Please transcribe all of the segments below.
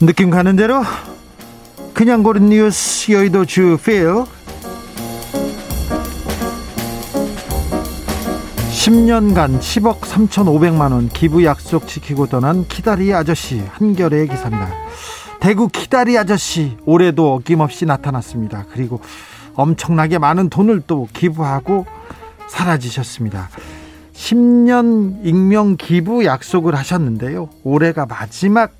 느낌 가는 대로 그냥 고른 뉴스 여의도 주필 10년간 10억 3,500만 원 기부 약속 지키고 떠난 키다리 아저씨 한겨레의 기사입니다. 대구 키다리 아저씨 올해도 어김없이 나타났습니다. 그리고 엄청나게 많은 돈을 또 기부하고 사라지셨습니다. 10년 익명 기부 약속을 하셨는데요. 올해가 마지막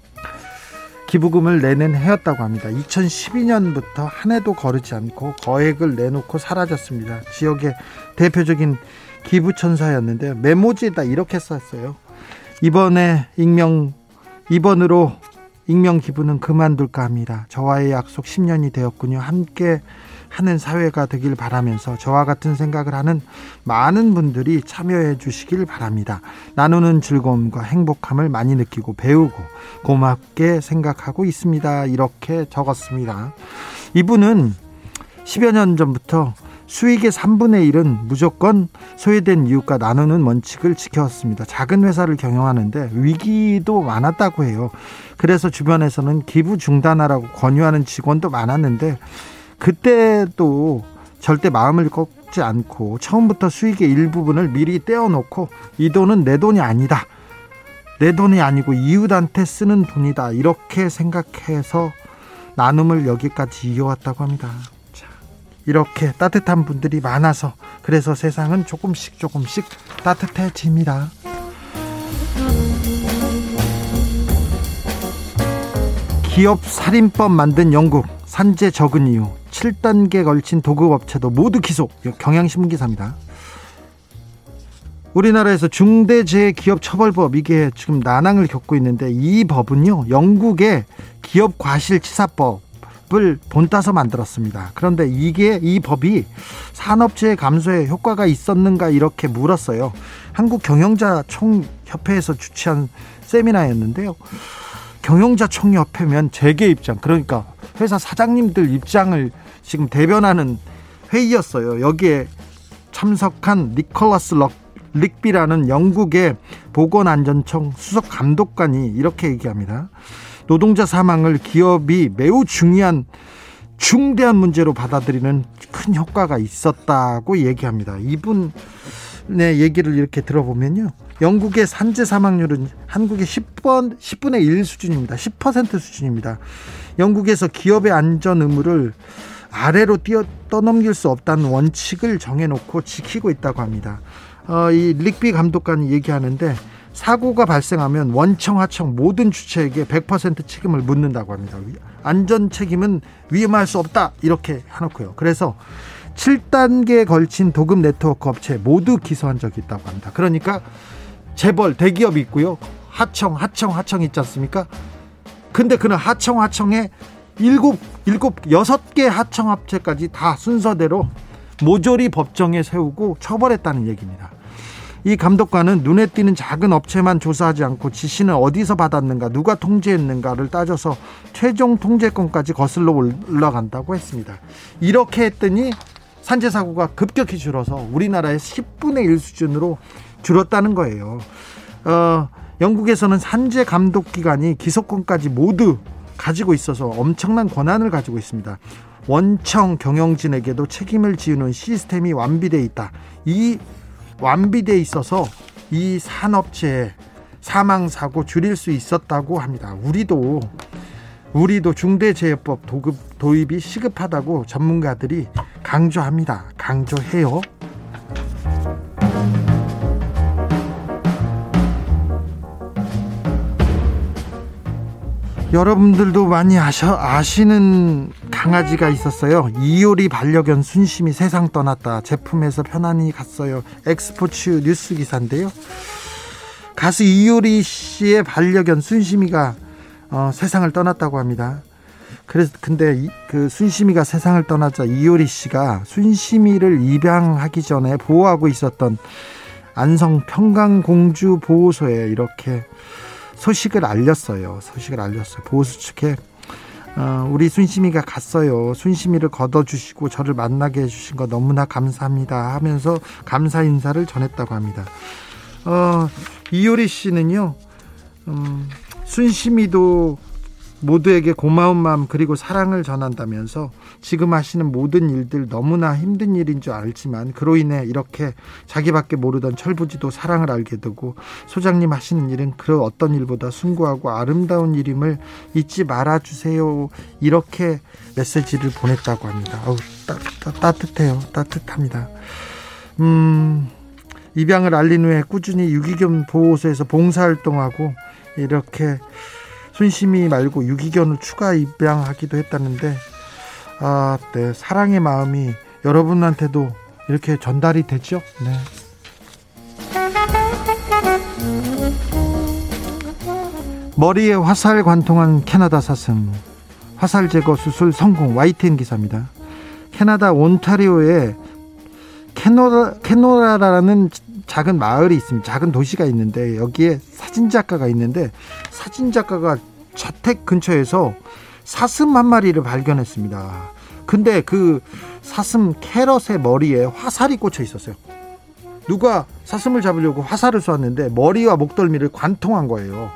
기부금을 내는 해였다고 합니다. 2012년부터 한 해도 거르지 않고 거액을 내놓고 사라졌습니다. 지역의 대표적인 기부천사였는데 메모지에다 이렇게 썼어요. 이번에 익명 이번으로 익명 기부는 그만둘까 합니다. 저와의 약속 10년이 되었군요. 함께 하는 사회가 되길 바라면서 저와 같은 생각을 하는 많은 분들이 참여해 주시길 바랍니다. 나누는 즐거움과 행복함을 많이 느끼고 배우고 고맙게 생각하고 있습니다. 이렇게 적었습니다. 이분은 10여 년 전부터 수익의 3분의 1은 무조건 소외된 이웃과 나누는 원칙을 지켜왔습니다. 작은 회사를 경영하는데 위기도 많았다고 해요. 그래서 주변에서는 기부 중단하라고 권유하는 직원도 많았는데 그때도 절대 마음을 꺾지 않고 처음부터 수익의 일부분을 미리 떼어놓고 이 돈은 내 돈이 아니다. 내 돈이 아니고 이웃한테 쓰는 돈이다. 이렇게 생각해서 나눔을 여기까지 이어왔다고 합니다. 자, 이렇게 따뜻한 분들이 많아서 그래서 세상은 조금씩 조금씩 따뜻해집니다. 기업 살인법 만든 영국 산재 적은 이유 7단계 걸친 도급업체도 모두 기소 경향신문 기사입니다. 우리나라에서 중대재해기업처벌법 이게 지금 난항을 겪고 있는데 이 법은요 영국의 기업 과실치사법을 본따서 만들었습니다. 그런데 이게 이 법이 산업재해 감소에 효과가 있었는가 이렇게 물었어요. 한국 경영자 총협회에서 주최한 세미나였는데요. 경영자 총협회면 재계 입장 그러니까 회사 사장님들 입장을 지금 대변하는 회의였어요. 여기에 참석한 니콜라스 럭 릭비라는 영국의 보건안전청 수석 감독관이 이렇게 얘기합니다. 노동자 사망을 기업이 매우 중요한 중대한 문제로 받아들이는 큰 효과가 있었다고 얘기합니다. 이분의 얘기를 이렇게 들어보면요. 영국의 산재 사망률은 한국의 10번, 10분의 1 수준입니다. 10% 수준입니다. 영국에서 기업의 안전 의무를 아래로 뛰어 떠넘길 수 없다는 원칙을 정해놓고 지키고 있다고 합니다. 어, 이 릭비 감독관이 얘기하는데 사고가 발생하면 원청 하청 모든 주체에게 100% 책임을 묻는다고 합니다. 안전 책임은 위임할 수 없다 이렇게 해놓고요. 그래서 7단계에 걸친 도급 네트워크 업체 모두 기소한 적이 있다고 합니다. 그러니까 재벌 대기업이 있고요. 하청 하청 하청 있지 않습니까? 근데 그는 하청 하청에 일곱 일곱 여섯 개 하청 합체까지 다 순서대로 모조리 법정에 세우고 처벌했다는 얘기입니다. 이 감독관은 눈에 띄는 작은 업체만 조사하지 않고 지시는 어디서 받았는가, 누가 통제했는가를 따져서 최종 통제권까지 거슬러 올라간다고 했습니다. 이렇게 했더니 산재 사고가 급격히 줄어서 우리나라의 10분의 1 수준으로 줄었다는 거예요. 어, 영국에서는 산재 감독 기관이 기소권까지 모두 가지고 있어서 엄청난 권한을 가지고 있습니다. 원청 경영진에게도 책임을 지우는 시스템이 완비돼 있다. 이 완비돼 있어서 이 산업체의 사망 사고 줄일 수 있었다고 합니다. 우리도 우리도 중대재해법 도급 도입이 시급하다고 전문가들이 강조합니다. 강조해요. 여러분들도 많이 아셔, 아시는 강아지가 있었어요. 이효리 반려견 순심이 세상 떠났다. 제품에서 편안히 갔어요. 엑스포츠 뉴스 기사인데요. 가수 이효리 씨의 반려견 순심이가 어, 세상을 떠났다고 합니다. 그래서 근데 이, 그 순심이가 세상을 떠나자 이효리 씨가 순심이를 입양하기 전에 보호하고 있었던 안성 평강공주 보호소에 이렇게 소식을 알렸어요. 소식을 알렸어요. 보호수 측에 어, 우리 순심이가 갔어요. 순심이를 걷어주시고 저를 만나게 해주신 거 너무나 감사합니다 하면서 감사 인사를 전했다고 합니다. 어, 이효리 씨는요, 음, 순심이도 모두에게 고마운 마음 그리고 사랑을 전한다면서 지금 하시는 모든 일들 너무나 힘든 일인 줄 알지만 그로 인해 이렇게 자기밖에 모르던 철부지도 사랑을 알게 되고 소장님 하시는 일은 그 어떤 일보다 숭고하고 아름다운 일임을 잊지 말아 주세요 이렇게 메시지를 보냈다고 합니다. 어우, 따, 따, 따뜻해요. 따뜻합니다. 음. 입양을 알린 후에 꾸준히 유기견 보호소에서 봉사활동하고 이렇게 순심이 말고 유기견을 추가 입양하기도 했다는데 아, 네. 사랑의 마음이 여러분한테도 이렇게 전달이 됐죠? 네. 머리에 화살 관통한 캐나다 사슴 화살 제거 수술 성공 YTN 기사입니다. 캐나다 온타리오에 캐노라, 캐노라라는 작은 마을이 있습니다. 작은 도시가 있는데 여기에 사진 작가가 있는데 사진 작가가 자택 근처에서 사슴 한 마리를 발견했습니다. 근데 그 사슴 캐럿의 머리에 화살이 꽂혀 있었어요. 누가 사슴을 잡으려고 화살을 쏘았는데 머리와 목덜미를 관통한 거예요.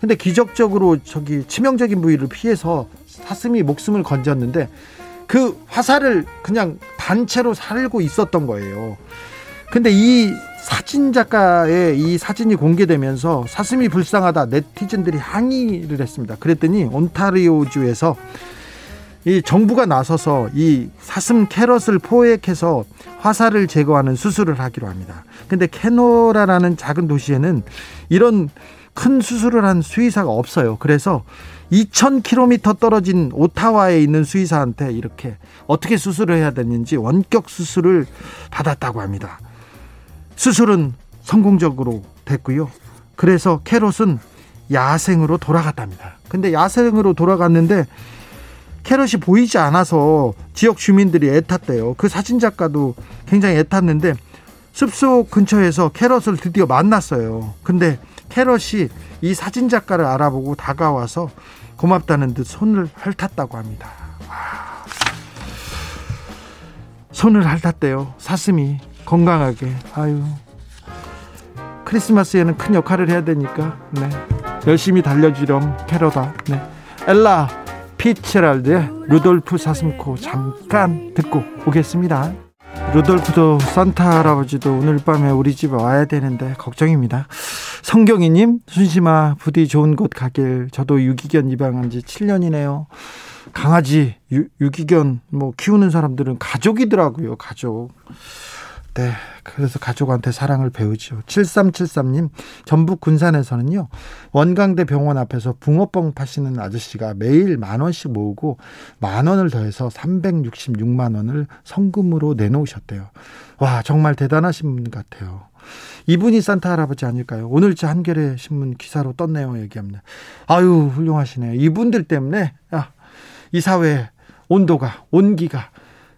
근데 기적적으로 저기 치명적인 부위를 피해서 사슴이 목숨을 건졌는데 그 화살을 그냥 단체로 살고 있었던 거예요. 근데 이 사진 작가의 이 사진이 공개되면서 사슴이 불쌍하다 네티즌들이 항의를 했습니다. 그랬더니 온타리오주에서 이 정부가 나서서 이 사슴 캐럿을 포획해서 화살을 제거하는 수술을 하기로 합니다. 근데 캐노라라는 작은 도시에는 이런 큰 수술을 한 수의사가 없어요. 그래서 2,000km 떨어진 오타와에 있는 수의사한테 이렇게 어떻게 수술을 해야 되는지 원격 수술을 받았다고 합니다. 수술은 성공적으로 됐고요. 그래서 캐롯은 야생으로 돌아갔답니다. 근데 야생으로 돌아갔는데 캐롯이 보이지 않아서 지역 주민들이 애탔대요. 그 사진 작가도 굉장히 애탔는데 숲속 근처에서 캐롯을 드디어 만났어요. 근데 캐롯이 이 사진 작가를 알아보고 다가와서 고맙다는 듯 손을 핥았다고 합니다. 손을 핥았대요. 사슴이 건강하게. 아유. 크리스마스에는 큰 역할을 해야 되니까. 네. 열심히 달려주렴 캐러다. 네. 엘라 피츠제럴드의 루돌프 사슴코 잠깐 듣고 오겠습니다. 루돌프도 산타 할아버지도 오늘 밤에 우리 집에 와야 되는데 걱정입니다. 성경이님, 순심아, 부디 좋은 곳 가길. 저도 유기견 입양한 지 7년이네요. 강아지, 유, 유기견, 뭐, 키우는 사람들은 가족이더라고요, 가족. 네. 그래서 가족한테 사랑을 배우죠. 7373님, 전북 군산에서는요, 원광대 병원 앞에서 붕어빵 파시는 아저씨가 매일 만 원씩 모으고 만 원을 더해서 366만 원을 성금으로 내놓으셨대요. 와, 정말 대단하신 분 같아요. 이분이 산타 할아버지 아닐까요? 오늘자 한겨레 신문 기사로 떴네요. 얘기합니다. 아유, 훌륭하시네요. 이분들 때문에, 아, 이 사회 온도가, 온기가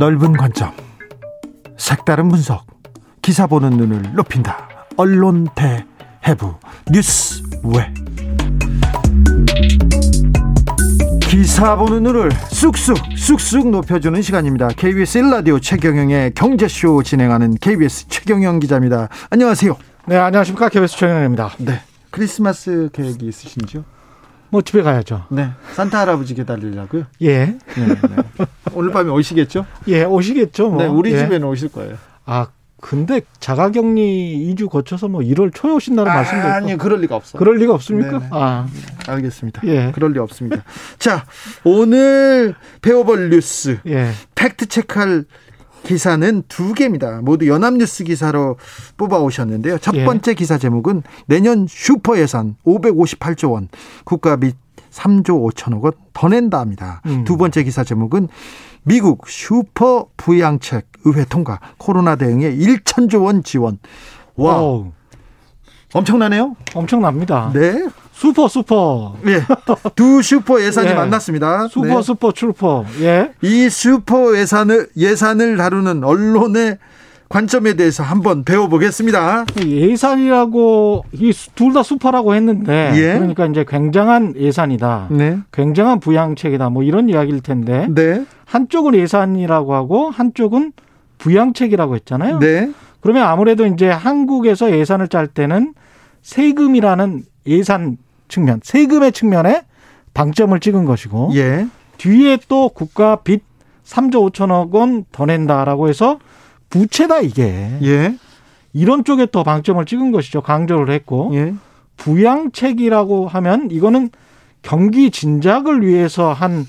넓은 관점, 색다른 분석, 기사 보는 눈을 높인다. 언론 대해부 뉴스 왜 기사 보는 눈을 쑥쑥 쑥쑥 높여주는 시간입니다. KBS 1라디오 최경영의 경제쇼 진행하는 KBS 최경영 기자입니다. 안녕하세요. 네, 안녕하십니까. KBS 최경영입니다. 네. 크리스마스 계획이 있으신지요? 뭐 집에 가야죠. 네. 산타 할아버지 기다리려고요? 예. 네, 네. 오늘 밤에 오시겠죠? 예, 오시겠죠. 뭐. 네, 우리 예. 집에는 오실 거예요. 아, 근데 자가 격리 2주 거쳐서 뭐 1월 초에 오신다는 말씀도 있고. 아니, 그럴 리가 없어. 그럴 리가 없습니까? 네네. 아, 알겠습니다. 예. 그럴 리 없습니다. 자, 오늘 배워볼 뉴스 예. 팩트 체크할 기사는 두 개입니다. 모두 연합뉴스 기사로 뽑아 오셨는데요. 첫 예. 번째 기사 제목은 내년 슈퍼 예산 558조 원, 국가 빚 3조 5천억 원 더 낸다입니다. 음. 두 번째 기사 제목은 미국 슈퍼 부양책 의회 통과, 코로나 대응에 1천조 원 지원. 와, 어우, 엄청나네요. 엄청납니다. 네. 슈퍼 슈퍼. 예. 두 슈퍼 예산이 예. 만났습니다. 슈퍼 네. Super Trouper. 예. 이 슈퍼 예산을 예산을 다루는 언론의 관점에 대해서 한번 배워보겠습니다. 예산이라고 이 둘 다 슈퍼라고 했는데 예. 그러니까 이제 굉장한 예산이다. 네, 굉장한 부양책이다. 뭐 이런 이야기일 텐데 네, 한쪽은 예산이라고 하고 한쪽은 부양책이라고 했잖아요. 네, 그러면 아무래도 이제 한국에서 예산을 짤 때는 세금이라는 예산 측면, 세금의 측면에 방점을 찍은 것이고 예, 뒤에 또 국가 빚 3조 5천억 원 더 낸다라고 해서 부채다 이게 예, 이런 쪽에 또 방점을 찍은 것이죠. 강조를 했고 예, 부양책이라고 하면 이거는 경기 진작을 위해서 한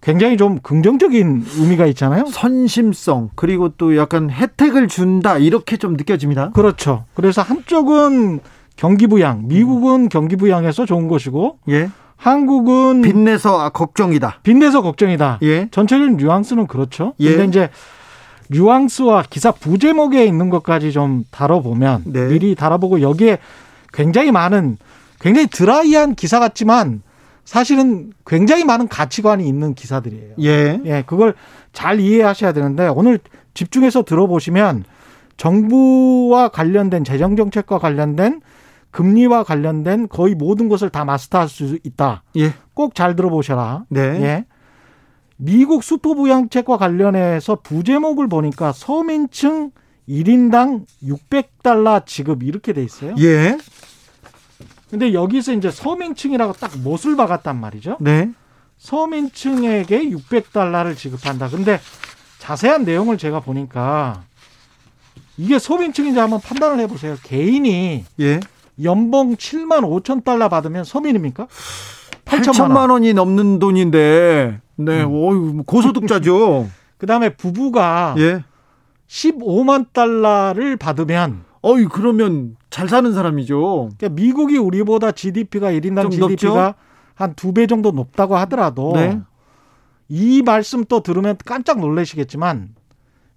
굉장히 좀 긍정적인 의미가 있잖아요. 선심성 그리고 또 약간 혜택을 준다 이렇게 좀 느껴집니다. 그렇죠. 그래서 한쪽은 경기 부양, 미국은 경기 부양해서 좋은 것이고 예, 한국은 빚, 빚내서 아, 걱정이다. 빚내서 걱정이다. 예, 전체적인 뉘앙스는 그렇죠. 예. 근데 이제 뉘앙스와 기사 부제목에 있는 것까지 좀 다뤄보면 네. 미리 다뤄보고 여기에 굉장히 많은 굉장히 드라이한 기사 같지만 사실은 굉장히 많은 가치관이 있는 기사들이에요. 예, 예, 그걸 잘 이해하셔야 되는데 오늘 집중해서 들어보시면 정부와 관련된 재정 정책과 관련된 금리와 관련된 거의 모든 것을 다 마스터할 수 있다. 예, 꼭 잘 들어보셔라. 네, 예. 미국 수도 부양책과 관련해서 부제목을 보니까 서민층 1인당 600달러 지급 이렇게 돼 있어요. 예, 근데 여기서 이제 서민층이라고 딱 못을 박았단 말이죠. 네, 서민층에게 600달러를 지급한다. 근데 자세한 내용을 제가 보니까 이게 서민층인지 한번 판단을 해보세요. 개인이 예. 연봉 7만 5천 달러 받으면 서민입니까? 8천만 8천만 원. 원이 넘는 돈인데, 네, 음. 어유 고소득자죠. 그 다음에 부부가 예, 15만 달러를 받으면 어이 그러면 잘 사는 사람이죠. 그러니까 미국이 우리보다 GDP가 1인당 좀 GDP가 한 두 배 정도 높다고 하더라도 네. 이 말씀 또 들으면 깜짝 놀라시겠지만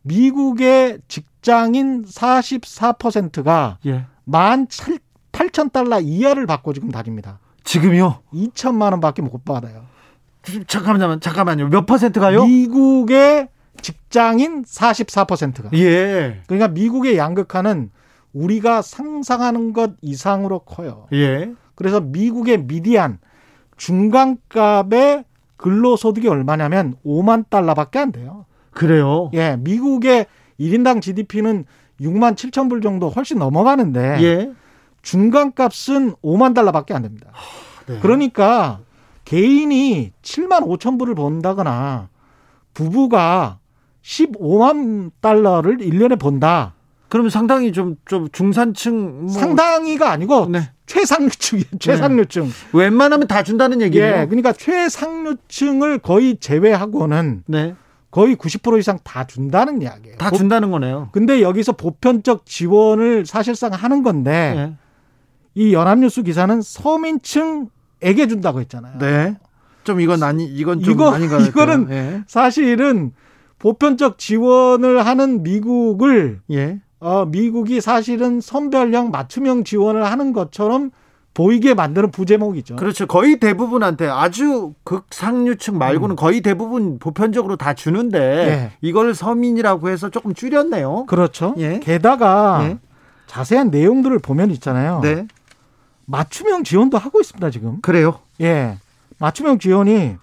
미국의 직장인 44%가 예. 만 8천 달러 이하를 받고 지금 다닙니다. 지금요? 2천만 원밖에 못 받아요. 잠깐만요, 잠깐만요. 몇 퍼센트가요? 미국의 직장인 44%가. 예. 그러니까 미국의 양극화는 우리가 상상하는 것 이상으로 커요. 예. 그래서 미국의 미디안 중간값의 근로소득이 얼마냐면 5만 달러밖에 안 돼요. 그래요. 예, 미국의 1인당 GDP는 6만 7천 불 정도 훨씬 넘어가는데 예. 중간값은 5만 달러밖에 안 됩니다. 네. 그러니까 개인이 7만 5천 불을 번다거나 부부가 15만 달러를 1년에 번다. 그러면 상당히 좀, 좀 중산층. 뭐 상당히가 아니고 네. 최상류층이에요. 최상류층. 웬만하면 다 준다는 얘기예요. 예, 그러니까 최상류층을 거의 제외하고는 네. 거의 90% 이상 다 준다는 이야기예요. 다 보- 준다는 거네요. 근데 여기서 보편적 지원을 사실상 하는 건데 네. 이 연합뉴스 기사는 서민층에게 준다고 했잖아요. 네. 좀 이건 아니, 이건 좀 이거- 아닌 것 같아요. 이거는 예. 사실은 보편적 지원을 하는 미국을 예. 어, 미국이 사실은 선별형 맞춤형 지원을 하는 것처럼 보이게 만드는 부제목이죠. 그렇죠. 거의 대부분한테 아주 극상류층 말고는 음. 거의 대부분 보편적으로 다 주는데 예. 이걸 서민이라고 해서 조금 줄였네요. 그렇죠. 예. 게다가 예. 자세한 내용들을 보면 있잖아요. 네. 맞춤형 지원도 하고 있습니다, 지금. 그래요. 예. 맞춤형 지원이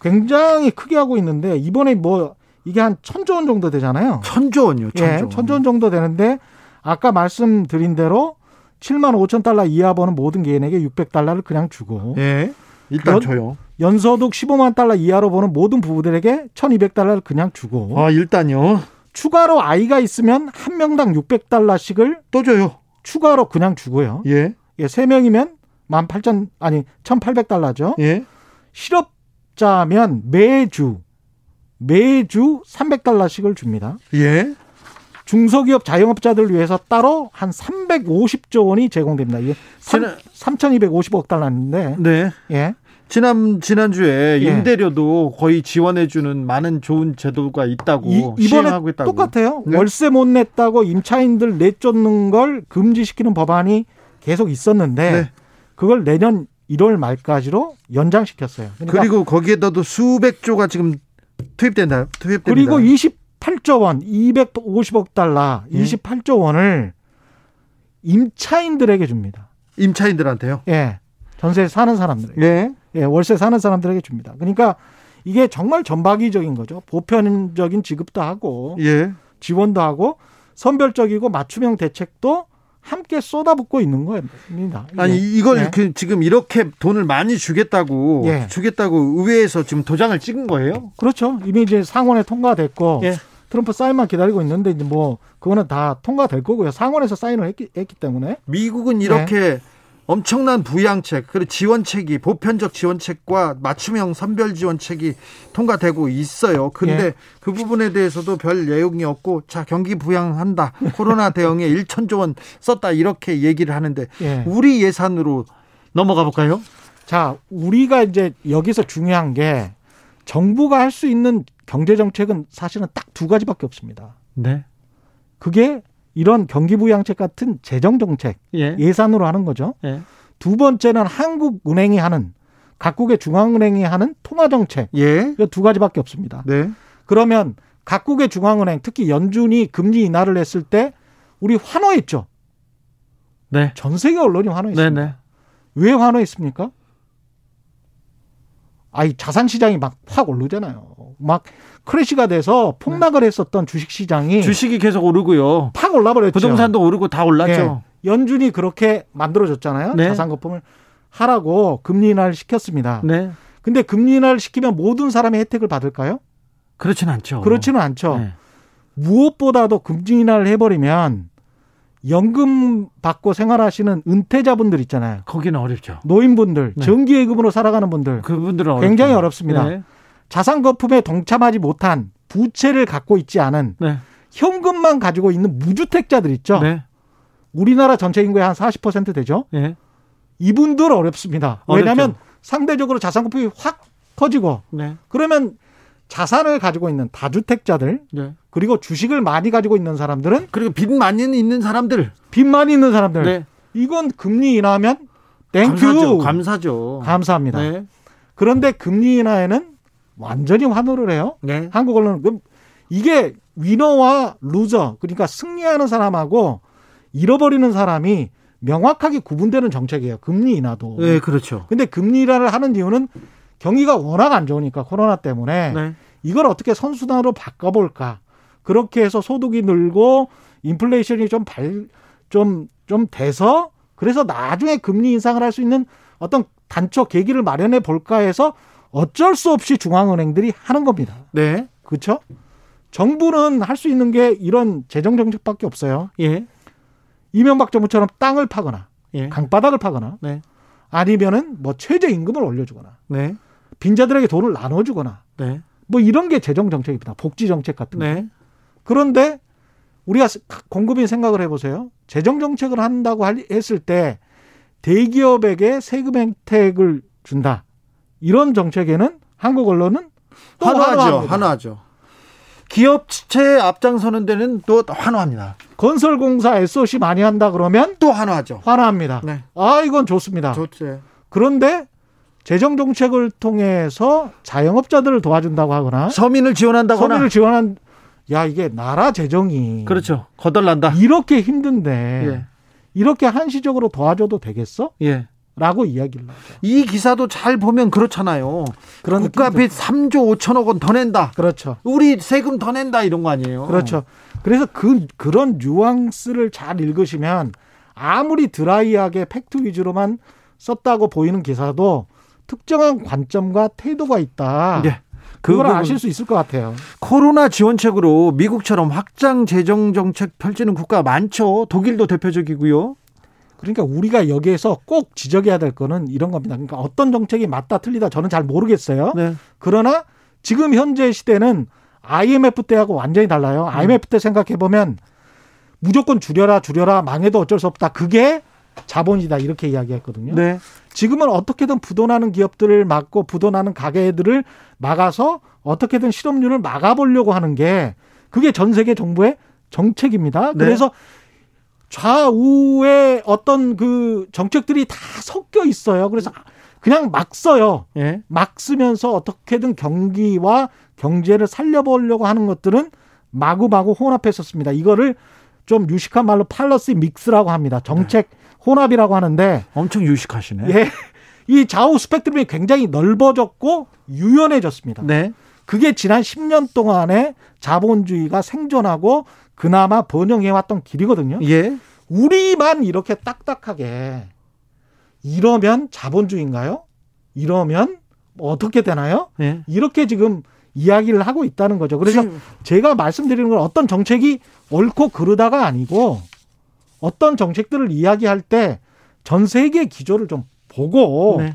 굉장히 크게 하고 있는데 이번에 뭐 이게 한 천조 원 정도 되잖아요. 천조. 천조 예, 원. 천조 원 정도 되는데 아까 말씀드린 대로 7만 5천 달러 이하 버는 모든 개인에게 600달러를 그냥 주고 예. 일단 연- 줘요. 연소득 15만 달러 이하로 버는 모든 부부들에게 1,200달러를 그냥 주고 아, 일단요. 추가로 아이가 있으면 한 명당 600달러씩을 또 줘요. 추가로 그냥 주고요. 예. 예, 세 명이면 18,000 아니 1,800달러죠. 예. 실업자면 매주 매주 300달러씩을 줍니다. 예. 중소기업 자영업자들을 위해서 따로 한 350조 원이 제공됩니다. 이게 지난- 3,250억 달러인데, 네. 예. 지난 지난주에 예. 임대료도 거의 지원해 주는 많은 좋은 제도가 있다고 이, 이번에 시행하고 있다고. 똑같아요. 네. 월세 못 냈다고 임차인들 내쫓는 걸 금지시키는 법안이 계속 있었는데, 네. 그걸 내년 1월 말까지로 연장시켰어요. 그러니까 그리고 거기에다도 수백 조가 지금 투입된다. 투입됩니다. 그리고 28조 원, 250억 달러, 예. 28조 원을 임차인들에게 줍니다. 임차인들한테요. 예. 전세 사는 사람들에게. 예. 예, 월세 사는 사람들에게 줍니다. 그러니까 이게 정말 전박이적인 거죠. 보편적인 지급도 하고 예. 지원도 하고 선별적이고 맞춤형 대책도 함께 쏟아붓고 있는 겁니다. 아니 이걸 예. 그 지금 이렇게 돈을 많이 주겠다고 예. 주겠다고 의회에서 지금 도장을 찍은 거예요? 그렇죠. 이미 이제 상원에 통과됐고 예. 트럼프 사인만 기다리고 있는데 이제 뭐 그거는 다 통과될 거고요. 상원에서 사인을 했기, 했기 때문에 미국은 이렇게 엄청난 부양책 그리고 지원책이 보편적 지원책과 맞춤형 선별 지원책이 통과되고 있어요. 근데 예. 그 부분에 대해서도 별 내용이 없고 자 경기 부양한다 코로나 대응에 1천조 원 썼다 이렇게 얘기를 하는데 예. 우리 예산으로 넘어가 볼까요? 자, 우리가 이제 여기서 중요한 게 정부가 할 수 있는 경제 정책은 사실은 딱 두 가지밖에 없습니다. 네. 그게 이런 경기부양책 같은 재정 정책 예. 예산으로 하는 거죠. 예. 두 번째는 한국은행이 하는 각국의 중앙은행이 하는 통화 정책 예. 이두 가지밖에 없습니다. 네. 그러면 각국의 중앙은행 특히 연준이 금리 인하를 했을 때 우리 환호했죠. 네. 전 세계 언론이 환호했습니다. 네, 네. 왜 환호했습니까? 아이 자산 시장이 막 확 오르잖아요. 막 crash가 돼서 폭락을 했었던 주식 시장이 주식이 계속 오르고요. 팍 올라버렸죠. 부동산도 오르고 다 올랐죠. 예. 연준이 그렇게 만들어줬잖아요. 네. 자산 거품을 하라고 금리 인하를 시켰습니다. 네. 근데 금리 인하를 시키면 모든 사람이 혜택을 받을까요? 그렇진 않죠. 그렇지는 않죠. 네. 무엇보다도 금리 인하를 해버리면 연금 받고 생활하시는 은퇴자분들 있잖아요. 거기는 어렵죠. 노인분들, 네. 정기예금으로 살아가는 분들 그분들은 어렵죠. 굉장히 어렵습니다. 네. 자산 거품에 동참하지 못한 부채를 갖고 있지 않은 네. 현금만 가지고 있는 무주택자들 있죠. 네. 우리나라 전체 인구의 한 40% 되죠. 예. 이분들 어렵습니다. 어렵죠. 왜냐하면 상대적으로 자산 거품이 확 커지고 네. 그러면 자산을 가지고 있는 다주택자들 네. 그리고 주식을 많이 가지고 있는 사람들은 그리고 빚 많이 있는 사람들. 빚 많이 있는 사람들 네. 이건 금리 감사죠. thank you 감사죠. 감사합니다. 네. 그런데 금리 인하에는 완전히 환호를 해요. 네. 한국 언론은 그럼 이게 위너와 loser 그러니까 승리하는 사람하고 잃어버리는 사람이 명확하게 구분되는 정책이에요. 금리 인하도. 네, 그렇죠. 근데 금리 인하를 하는 이유는 경기가 워낙 안 좋으니까 코로나 때문에 네. 이걸 어떻게 선순환으로 바꿔볼까. 그렇게 해서 소득이 늘고 인플레이션이 좀 발, 좀, 좀 돼서 그래서 나중에 금리 인상을 할 수 있는 어떤 단초 계기를 마련해 볼까 해서 어쩔 수 없이 중앙은행들이 하는 겁니다. 네. 그렇죠? 정부는 할 수 있는 게 이런 재정 정책밖에 없어요. 예. 이명박 정부처럼 땅을 파거나 예. 강바닥을 파거나 네. 아니면은 뭐 최저 임금을 올려주거나 네. 빈자들에게 돈을 나눠주거나 네. 뭐 이런 게 재정 정책입니다. 복지 정책 같은 거. 네. 그런데 우리가 공급인 생각을 해보세요. 재정 정책을 한다고 할- 했을 때 대기업에게 세금 혜택을 준다. 이런 정책에는 한국 언론은 또 환호하죠. 환호합니다. 환호하죠. 기업체 앞장서는 데는 또 환호합니다. 건설공사 SOC 많이 한다 그러면 또 환호하죠. 환호합니다. 네. 아 이건 좋습니다. 좋죠. 그런데 재정 정책을 통해서 자영업자들을 도와준다고 하거나 서민을 지원한다거나 서민을 지원한 야 이게 나라 재정이 그렇죠. 거덜난다. 이렇게 힘든데 예. 이렇게 한시적으로 도와줘도 되겠어? 예. 라고 이야기를 하죠. 이 기사도 잘 보면 그렇잖아요. 그런 국가 느낌도- 빚 3조 5천억 원 더 낸다. 그렇죠. 우리 세금 더 낸다 이런 거 아니에요. 그렇죠. 그래서 그 그런 뉘앙스를 잘 읽으시면 아무리 드라이하게 팩트 위주로만 썼다고 보이는 기사도 특정한 관점과 태도가 있다. 예. 그걸 아실 수 있을 것 같아요. 코로나 지원책으로 미국처럼 확장 재정 정책 펼치는 국가 많죠. 독일도 대표적이고요. 그러니까 우리가 여기에서 꼭 지적해야 될 거는 이런 겁니다. 그러니까 어떤 정책이 맞다 틀리다 저는 잘 모르겠어요. 네. 그러나 지금 현재 시대는 IMF 때하고 완전히 달라요. IMF 때 생각해 보면 무조건 줄여라 줄여라 망해도 어쩔 수 없다. 그게 자본이다 이렇게 이야기했거든요. 네. 지금은 어떻게든 부도나는 기업들을 막고 부도나는 가게들을 막아서 어떻게든 실업률을 막아보려고 하는 게 그게 전 세계 정부의 정책입니다. 네. 그래서 좌우의 어떤 그 정책들이 다 섞여 있어요. 그래서 그냥 막 써요. 예. 막 쓰면서 어떻게든 경기와 경제를 살려보려고 하는 것들은 마구마구 혼합했었습니다. 이거를 좀 유식한 말로 팔러시 믹스라고 합니다. 정책 혼합이라고 하는데 엄청 유식하시네. 예. 이 좌우 스펙트럼이 굉장히 넓어졌고 유연해졌습니다. 네. 그게 지난 10년 동안에 자본주의가 생존하고 그나마 번영해왔던 길이거든요. 예. 우리만 이렇게 딱딱하게 이러면 자본주의인가요? 이러면 어떻게 되나요? 예. 이렇게 지금 이야기를 하고 있다는 거죠. 그래서 제가 말씀드리는 건 어떤 정책이 옳고 그르다가 아니고 어떤 정책들을 이야기할 때 전 세계 기조를 좀 보고 네.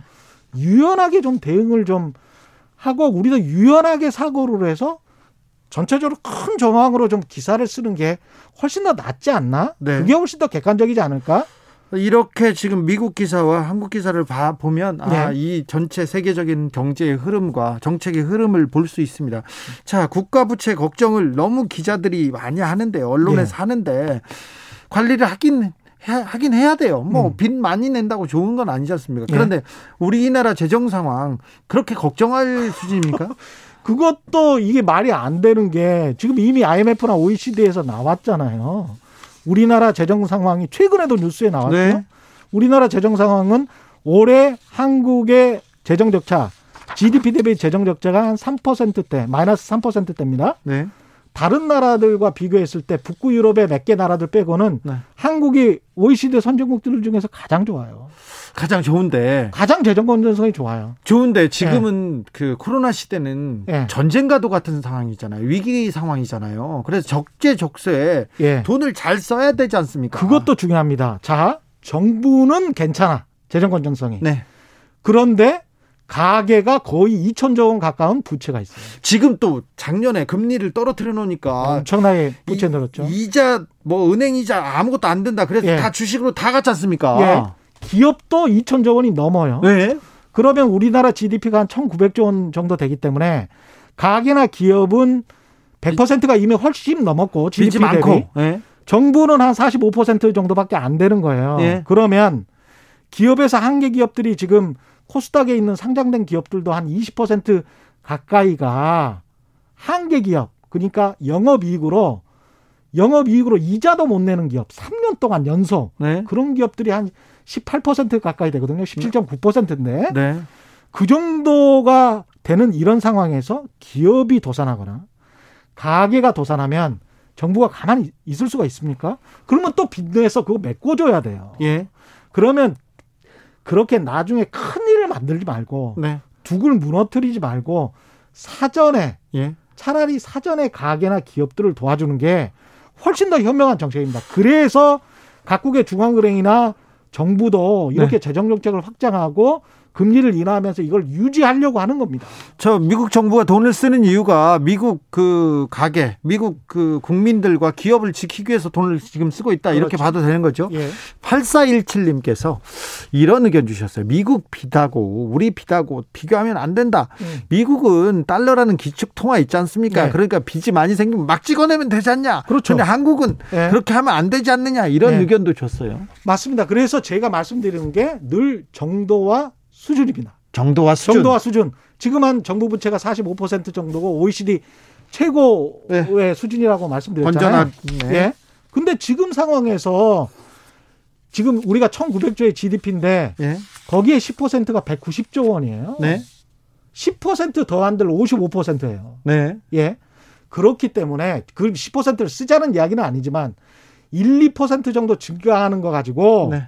유연하게 좀 대응을 좀 하고 우리도 유연하게 사고를 해서 전체적으로 큰 정황으로 좀 기사를 쓰는 게 훨씬 더 낫지 않나? 네. 그게 훨씬 더 객관적이지 않을까? 이렇게 지금 미국 기사와 한국 기사를 봐 보면 아, 네. 이 전체 세계적인 경제의 흐름과 정책의 흐름을 볼 수 있습니다. 자, 국가 부채 걱정을 너무 기자들이 많이 하는데 언론에서 네. 하는데 관리를 하긴 해, 하긴 해야 돼요. 뭐 음. 빚 많이 낸다고 좋은 건 아니지 않습니까? 그런데 우리나라 재정 상황 그렇게 걱정할 수준입니까? 그것도 이게 말이 안 되는 게 지금 이미 IMF나 OECD에서 나왔잖아요. 우리나라 재정 상황이 최근에도 뉴스에 나왔죠. 네. 우리나라 재정 상황은 올해 한국의 재정 적자, GDP 대비 재정 적자가 한 3%대, 마이너스 3%대입니다. 네. 다른 나라들과 비교했을 때 북구 유럽의 몇 개 나라들 빼고는 네. 한국이 OECD 선진국들 중에서 가장 좋아요. 가장 좋은데 가장 재정 건전성이 좋아요. 좋은데 지금은 그 코로나 시대는 예. 전쟁과도 같은 상황이잖아요. 위기 상황이잖아요. 그래서 적재적소에 예. 돈을 잘 써야 되지 않습니까? 그것도 중요합니다. 자, 정부는 괜찮아. 재정 건전성이. 네. 그런데 가계가 거의 2천조 원 가까운 부채가 있어요. 지금 또 작년에 금리를 떨어뜨려 놓으니까 엄청나게 부채 이- 늘었죠. 이자 뭐 은행 이자 아무것도 안 된다. 그래서 예. 다 주식으로 다 갔지 않습니까? 예. 기업도 2천조 원이 넘어요. 네. 그러면 우리나라 GDP가 한 1,900조 원 정도 되기 때문에 가계나 기업은 100%가 이미 훨씬 넘었고 GDP 대비 많고. 예. 정부는 한 45% 정도밖에 안 되는 거예요. 예. 그러면 기업에서 한계 기업들이 지금 코스닥에 있는 상장된 기업들도 한 20% 가까이가 한계 기업 그러니까 영업 이익으로 영업 이익으로 이자도 못 내는 기업 3년 동안 연속 네. 그런 기업들이 한 18% 가까이 되거든요. 17.9%인데 네. 그 정도가 되는 이런 상황에서 기업이 도산하거나 가게가 도산하면 정부가 가만히 있을 수가 있습니까? 그러면 또 빚내서 그거 메꿔줘야 돼요. 예. 그러면 그렇게 나중에 큰 일을 만들지 말고 네. 북을 무너뜨리지 말고 사전에 예. 차라리 사전에 가게나 기업들을 도와주는 게 훨씬 더 현명한 정책입니다. 그래서 각국의 중앙은행이나 정부도 이렇게 네. 재정 정책을 확장하고 금리를 인하하면서 이걸 유지하려고 하는 겁니다. 저 미국 정부가 돈을 쓰는 이유가 미국 그 가게, 미국 그 국민들과 기업을 지키기 위해서 돈을 지금 쓰고 있다. 이렇게 그렇죠. 봐도 되는 거죠. 예. 8417님께서 이런 의견 주셨어요. 미국 비다고 우리 비다고 비교하면 안 된다. 음. 미국은 달러라는 기축 통화 있지 않습니까? 네. 그러니까 빚이 많이 생기면 막 찍어내면 되지 않냐? 그렇죠. 근데 한국은 네. 그렇게 하면 안 되지 않느냐 이런 네. 의견도 줬어요. 맞습니다. 그래서 제가 말씀드리는 게 늘 정도와 수준입니다. 정도와 수준. 정도와 수준. 지금 한 정부 부채가 45% 정도고 OECD 최고의 네. 수준이라고 말씀드렸잖아요. 건전한, 네. 예. 근데 지금 상황에서 지금 우리가 1,900조의 GDP인데 예. 거기에 10%가 190조 원이에요. 네. 10% 더한들 55%예요. 네. 예. 그렇기 때문에 그 10%를 쓰자는 이야기는 아니지만 1, 2% 정도 증가하는 거 가지고 네.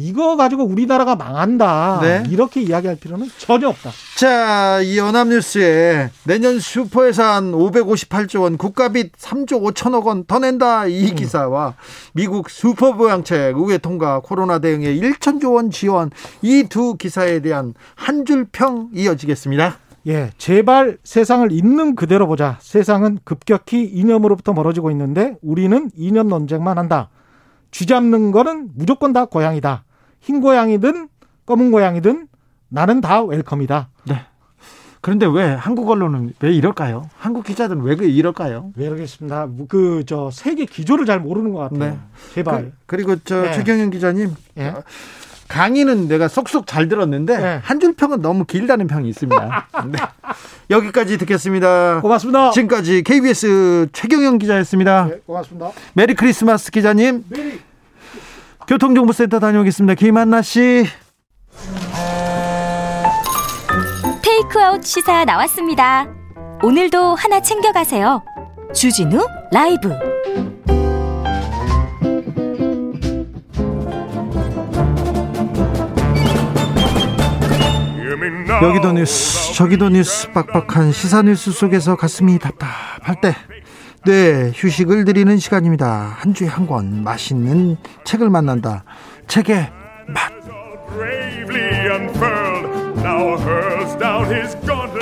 이거 가지고 우리나라가 망한다. 네. 이렇게 이야기할 필요는 전혀 없다. 자, 이 연합뉴스에 내년 슈퍼예산 558조 원, 국가빚 3조 5천억 원 더 낸다. 이 음. 기사와 미국 슈퍼부양책 의회 통과 코로나 대응에 1천조 원 지원 이 두 기사에 대한 한 줄 평 이어지겠습니다. 예, 제발 세상을 있는 그대로 보자. 세상은 급격히 이념으로부터 멀어지고 있는데 우리는 이념 논쟁만 한다. 쥐 잡는 거는 무조건 다 고양이다. 흰 고양이든 검은 고양이든 나는 다 welcome이다. 네. 그런데 왜 한국 언론은 왜 이럴까요? 한국 기자들은 왜 이럴까요? 왜 이러겠습니다. 그 저 세계 기조를 잘 모르는 것 같아요. 네. 제발. 그, 리고저 네. 최경영 기자님 네. 강의는 내가 쏙쏙 잘 들었는데 네. 한줄 평은 너무 길다는 평이 있습니다. 네. 여기까지 듣겠습니다. 고맙습니다. 지금까지 KBS 최경영 기자였습니다. 네, 고맙습니다. Merry Christmas 기자님. Merry. 교통정보센터 다녀오겠습니다. 김한나 씨. 테이크아웃 시사 나왔습니다. 오늘도 하나 챙겨가세요. 주진우 라이브. 여기도 뉴스 저기도 뉴스 빡빡한 시사 뉴스 속에서 가슴이 답답할 때 네, 휴식을 드리는 시간입니다. 한 주에 한 권 맛있는 책을 만난다. 책의 맛.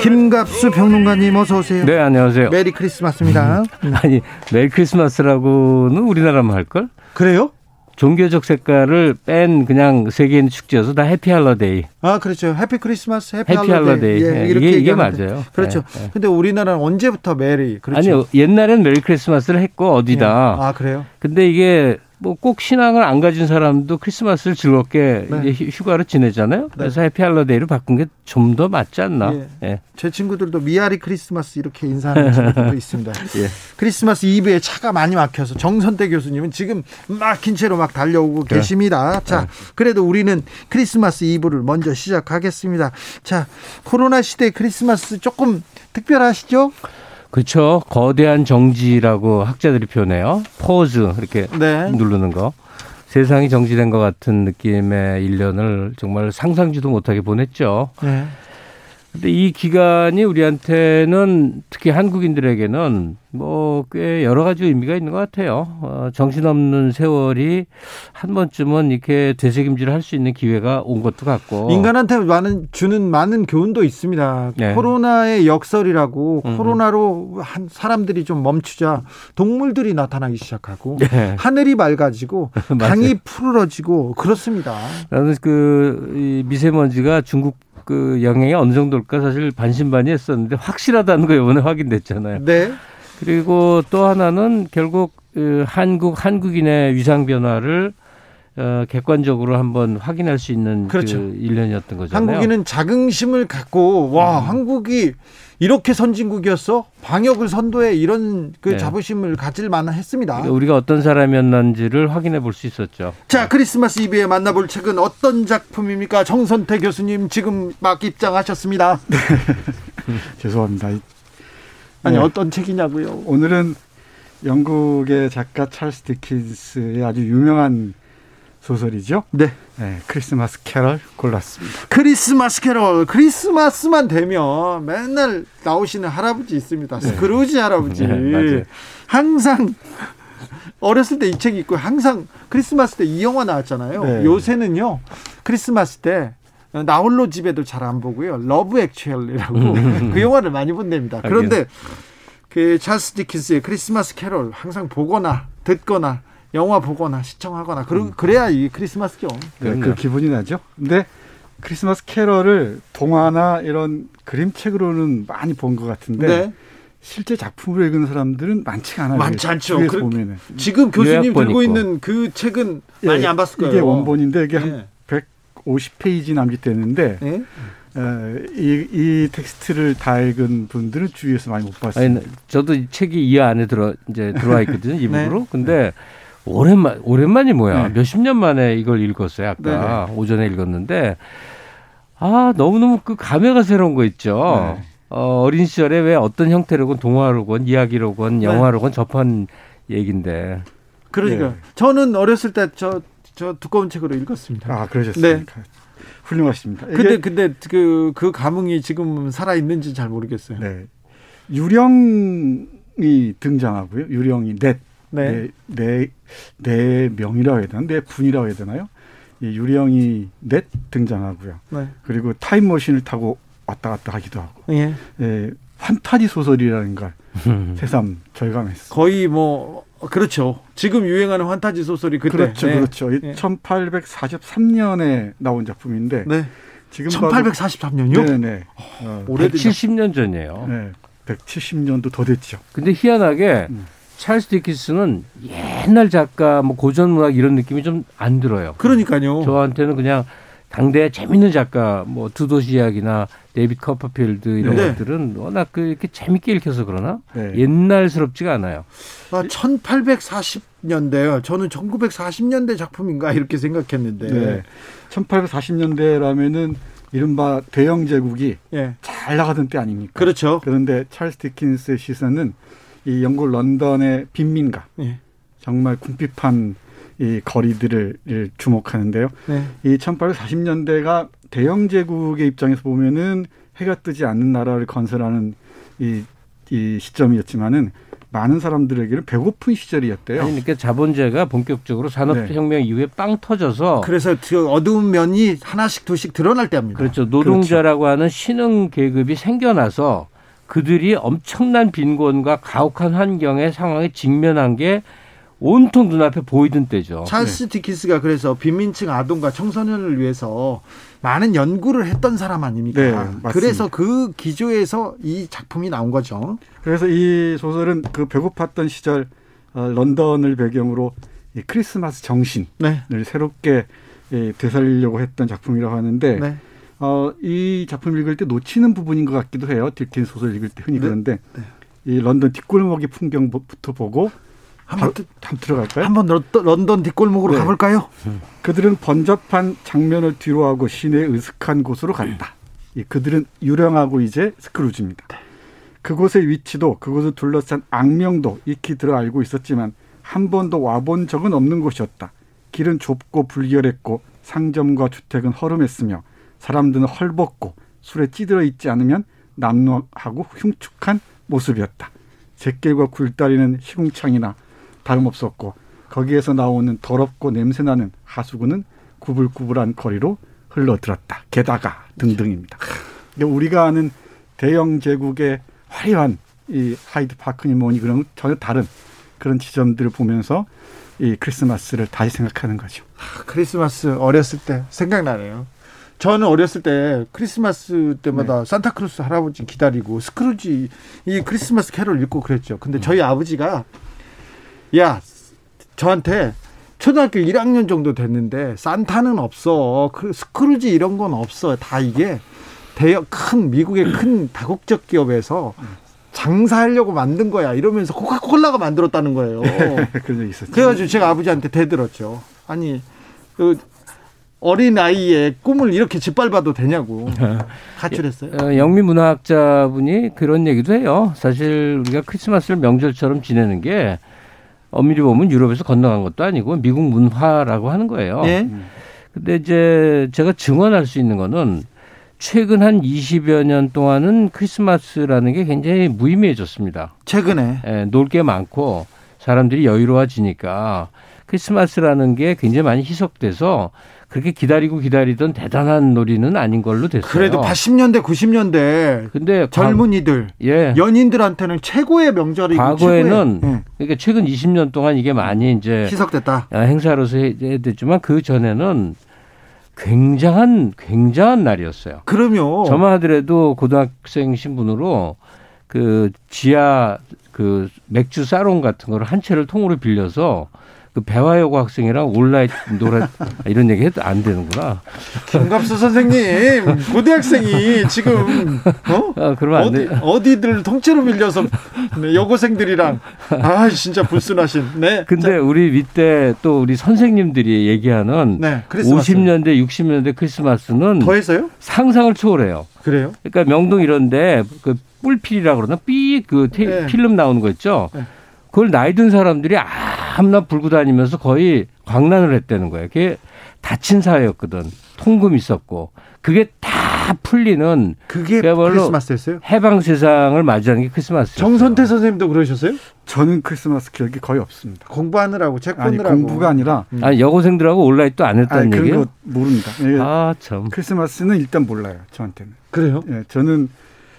김갑수 평론가님 어서 오세요. 네, 안녕하세요. Merry Christmas입니다. 음. 아니, Merry Christmas라고는 우리나라만 뭐 할걸? 그래요? 종교적 색깔을 뺀 그냥 세계인 축제여서 다 happy holiday. 아, 그렇죠. happy Christmas, happy, happy holiday. 예, 네, 이게, 이게 맞아요. 그렇죠. 네, 근데 우리나라는 언제부터 Merry? 그렇죠. 아니요. 옛날엔 Merry Christmas를 했고 어디다. 예. 아, 그래요? 근데 이게 뭐 꼭 신앙을 안 가진 사람도 크리스마스를 즐겁게 네. 휴가를 지내잖아요. 네. 그래서 happy holiday로 바꾼 게 좀 더 맞지 않나? 예. 예. 제 친구들도 미아리 크리스마스 이렇게 인사하는 친구들도 있습니다. 예. 크리스마스 이브에 차가 많이 막혀서 정선태 교수님은 지금 막힌 채로 막 달려오고 그래. 계십니다. 자, 네. 그래도 우리는 크리스마스 이브를 먼저 시작하겠습니다. 자, 코로나 시대 크리스마스 조금 특별하시죠? 그렇죠. 거대한 정지라고 학자들이 표현해요. 포즈 이렇게 네. 누르는 거. 세상이 정지된 것 같은 느낌의 1년을 정말 상상지도 못하게 보냈죠. 네. 근데 이 기간이 우리한테는 특히 한국인들에게는 뭐 꽤 여러 가지 의미가 있는 것 같아요. 어, 정신없는 세월이 한 번쯤은 이렇게 되새김질을 할 수 있는 기회가 온 것도 같고 인간한테 많은 주는 많은 교훈도 있습니다. 네. 코로나의 역설이라고 음. 코로나로 한 사람들이 좀 멈추자 동물들이 나타나기 시작하고 네. 하늘이 맑아지고 강이 푸르러지고 그렇습니다. 나는 그 미세먼지가 중국 그 영향이 어느 정도일까 사실 반신반의했었는데 확실하다는 거 이번에 확인됐잖아요. 네. 그리고 또 하나는 결국 그 한국 한국인의 위상 변화를 어, 객관적으로 한번 확인할 수 있는 그렇죠. 그 1년이었던 거잖아요. 한국인은 자긍심을 갖고 와 음. 한국이 이렇게 선진국이었어? 방역을 선도해 이런 그 네. 자부심을 가질 만했습니다. 그러니까 우리가 어떤 사람이었는지를 확인해 볼 수 있었죠. 자, 크리스마스 이브에 만나볼 책은 어떤 작품입니까? 정선태 교수님 지금 막 입장하셨습니다. 네. 죄송합니다. 아니 네. 어떤 책이냐고요? 오늘은 영국의 작가 찰스 디킨스의 아주 유명한 소설이죠. 네. 네. 크리스마스 캐럴 골랐습니다. 크리스마스 캐럴. 크리스마스만 되면 맨날 나오시는 할아버지 있습니다. 네. 스크루지 할아버지. 네, 항상 어렸을 때 이책 있고 항상 크리스마스 때 이 영화 나왔잖아요. 네. 요새는요. 크리스마스 때 나홀로 집에도 잘 안 보고요. Love Actually라고 음. 그 영화를 많이 본답니다. 그런데 그 찰스 디킨스의 크리스마스 캐롤 항상 보거나 듣거나 영화 보거나 시청하거나 그러, 음. 그래야 이 크리스마스죠. 네, 그 기분이 나죠. 근데 크리스마스 캐럴을 동화나 이런 그림책으로는 많이 본 것 같은데 네. 실제 작품으로 읽은 사람들은 많지가 않아요. 많지 않죠. 그, 보면은. 지금 교수님 들고 있고. 있는 그 책은 예, 많이 안 봤을 거예요. 이게 원본인데 이게 예. 한 150페이지 남짓되는데 예? 어, 이, 이 텍스트를 다 읽은 분들은 주위에서 많이 못 봤어요. 아니, 저도 이 책이 이 안에 들어 이제 들어와 있거든요. 이북으로. 네. 근데 오랜만 오랜만이 뭐야? 네. 몇십 년 만에 이걸 읽었어요. 아까 네. 오전에 읽었는데 아 너무 너무 그 감회가 새로운 거 있죠. 네. 어, 어린 시절에 왜 어떤 형태로건 동화로건 이야기로건 네. 영화로건 접한 얘긴데. 그러니까 네. 저는 어렸을 때 저 저 두꺼운 책으로 읽었습니다. 아 그러셨습니까? 네. 훌륭하십니다. 근데 근데 그그 그 감흥이 지금 살아 있는지 잘 모르겠어요. 네. 유령이 등장하고요. 유령이 넷, 네, 네, 네 명이라고 해야 되나, 네 분이라고 해야 되나요? 이 유령이 넷 등장하고요. 네. 그리고 타임머신을 타고 왔다 갔다 하기도 하고. 예. 예 판타지 소설이라는 걸 새삼 절감했어요. 거의 뭐 그렇죠. 지금 유행하는 환타지 소설이 그때 그렇죠, 네. 그렇죠. 예. 1843년에 나온 작품인데 네. 지금 1843년요? 네, 네. 어, 170년 전이에요. 네, 170년도 더 됐죠. 근데 희한하게 음. 찰스 디킨스는 옛날 작가, 뭐 고전 문학 이런 느낌이 좀 안 들어요. 그러니까요. 저한테는 그냥 당대 재밌는 작가 뭐 두도시 이야기나 데이빗 커퍼필드 이런 네. 것들은 워낙 그 이렇게 재밌게 읽혀서 그러나 네. 옛날스럽지가 않아요. 아, 1840년대요. 저는 1940년대 작품인가 이렇게 생각했는데. 네. 1840년대라면은 이른바 대영 제국이 예. 잘 나가던 때 아닙니까? 그렇죠. 그런데 찰스 디킨스의 시선은 이 영국 런던의 빈민가 예. 정말 궁핍한 이 거리들을 주목하는데요. 네. 이 1840년대가 대영 제국의 입장에서 보면은 해가 뜨지 않는 나라를 건설하는 이, 이 시점이었지만은 많은 사람들에게는 배고픈 시절이었대요. 아니, 그러니까 자본주의가 본격적으로 산업혁명 네. 이후에 빵 터져서 그래서 그 어두운 면이 하나씩 두씩 드러날 때입니다. 그렇죠. 노동자라고 그렇죠. 하는 신흥 계급이 생겨나서 그들이 엄청난 빈곤과 가혹한 환경의 상황에 직면한 게 온통 눈앞에 보이던 때죠. 찰스 네. 디키스가 그래서 빈민층 아동과 청소년을 위해서 많은 연구를 했던 사람 아닙니까? 네, 그래서 그 기조에서 이 작품이 나온 거죠. 그래서 이 소설은 그 배고팠던 시절 어, 런던을 배경으로 이 크리스마스 정신을 네. 새롭게 예, 되살리려고 했던 작품이라고 하는데 네. 어, 이 작품 읽을 때 놓치는 부분인 것 같기도 해요. 디킨스 소설 읽을 때 흔히 네. 그런데 네. 이 런던 뒷골목의 풍경부터 보고 한번, 들어갈까요? 한번 런던 뒷골목으로 네. 가볼까요? 그들은 번잡한 장면을 뒤로하고 시내의 으슥한 곳으로 간다. 그들은 유령하고 이제 스크루지입니다. 그곳의 위치도 그곳을 둘러싼 악명도 익히 들어 알고 있었지만 한 번도 와본 적은 없는 곳이었다. 길은 좁고 불결했고 상점과 주택은 허름했으며 사람들은 헐벗고 술에 찌들어 있지 않으면 남루하고 흉측한 모습이었다. 잿길과 굴다리는 시궁창이나 다름없었고 거기에서 나오는 더럽고 냄새나는 하수구는 구불구불한 거리로 흘러들었다. 게다가 등등입니다. 우리가 아는 대영 제국의 화려한 이 하이드 파크니 뭐니 그런 전혀 다른 그런 지점들을 보면서 이 크리스마스를 다시 생각하는 거죠. 아, 크리스마스 어렸을 때 생각나네요. 저는 어렸을 때 크리스마스 때마다 네. 산타클로스 할아버지 기다리고 스크루지 이 크리스마스 캐롤 읽고 그랬죠. 근데 저희 음. 아버지가 야 저한테 초등학교 1학년 정도 됐는데 산타는 없어. 그 스크루지 이런 건 없어. 다 이게 대형 큰 미국의 큰 다국적 기업에서 장사하려고 만든 거야. 이러면서 코카콜라가 만들었다는 거예요. 그런 적 있었죠. 그래가지고 제가 아버지한테 대들었죠. 아니 그 어린 아이의 꿈을 이렇게 짓밟아도 되냐고 가출했어요. 어, 영미 문화학자분이 그런 얘기도 해요. 사실 우리가 크리스마스를 명절처럼 지내는 게 엄밀히 보면 유럽에서 건너간 것도 아니고 미국 문화라고 하는 거예요. 네. 근데 이제 제가 증언할 수 있는 거는 최근 한 20여 년 동안은 크리스마스라는 게 굉장히 무의미해졌습니다. 최근에. 예, 놀게 많고 사람들이 여유로워지니까 크리스마스라는 게 굉장히 많이 희석돼서 그렇게 기다리고 기다리던 대단한 놀이는 아닌 걸로 됐어요. 그래도 80년대, 90년대 근데 젊은이들, 예. 연인들한테는 최고의 명절이고 과거에는 최고의, 예. 그러니까 최근 20년 동안 이게 많이 이제 희석됐다. 아, 행사로서 됐지만 그 전에는 굉장한 굉장한 날이었어요. 그럼요. 저만 하더라도 고등학생 신분으로 그 지하 그 맥주 사롱 같은 거를 한 채를 통으로 빌려서 그 배화여고 학생이랑 온라인 노래 이런 얘기 해도 안 되는구나. 김갑수 선생님 고대학생이 지금 어? 아, 그러면 안 어디, 돼. 어디들 통째로 밀려서 네, 여고생들이랑 아 진짜 불순하신. 네. 근데 자. 우리 밑에 또 우리 선생님들이 얘기하는 네, 50년대 60년대 크리스마스는 더해서요? 상상을 초월해요. 그래요? 그러니까 명동 이런데 그 뿔필이라 그러나 삐그 네. 필름 나오는 거 있죠. 네. 그걸 나이 든 사람들이 아무나 불고 다니면서 거의 광란을 했다는 거예요. 그게 다친 사회였거든. 통금 있었고. 그게 다 풀리는 그게 크리스마스였어요? 해방 세상을 맞이하는 게 크리스마스였어요. 정선태 선생님도 그러셨어요? 저는 크리스마스 기억이 거의 없습니다. 공부하느라고 책 보느라고 아니, 공부가 아니라 음. 아니 여고생들하고 온라인 또안 했다는 아니, 얘기예요? 모릅니다. 아 참. 크리스마스는 일단 몰라요. 저한테는. 그래요? 예, 저는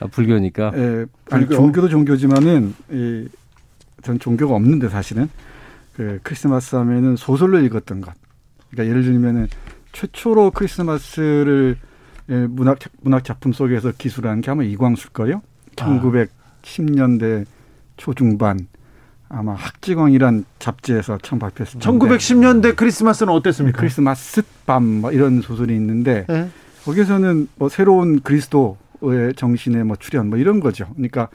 아, 불교니까. 예, 아니 불교. 종교도 종교지만은 이, 전 종교가 없는데 사실은 그 크리스마스 하면은 소설로 읽었던 것. 그러니까 예를 들면은 최초로 크리스마스를 예, 문학 문학 작품 속에서 기술한 게 아마 이광수일 거예요. 아. 1910년대 초중반 아마 학지광이란 잡지에서 처음 발표했습니다. 1910년대 크리스마스는 어땠습니까? 크리스마스 밤뭐 이런 소설이 있는데 네. 거기서는 뭐 새로운 그리스도의 정신의 뭐 출현 뭐 이런 거죠. 그러니까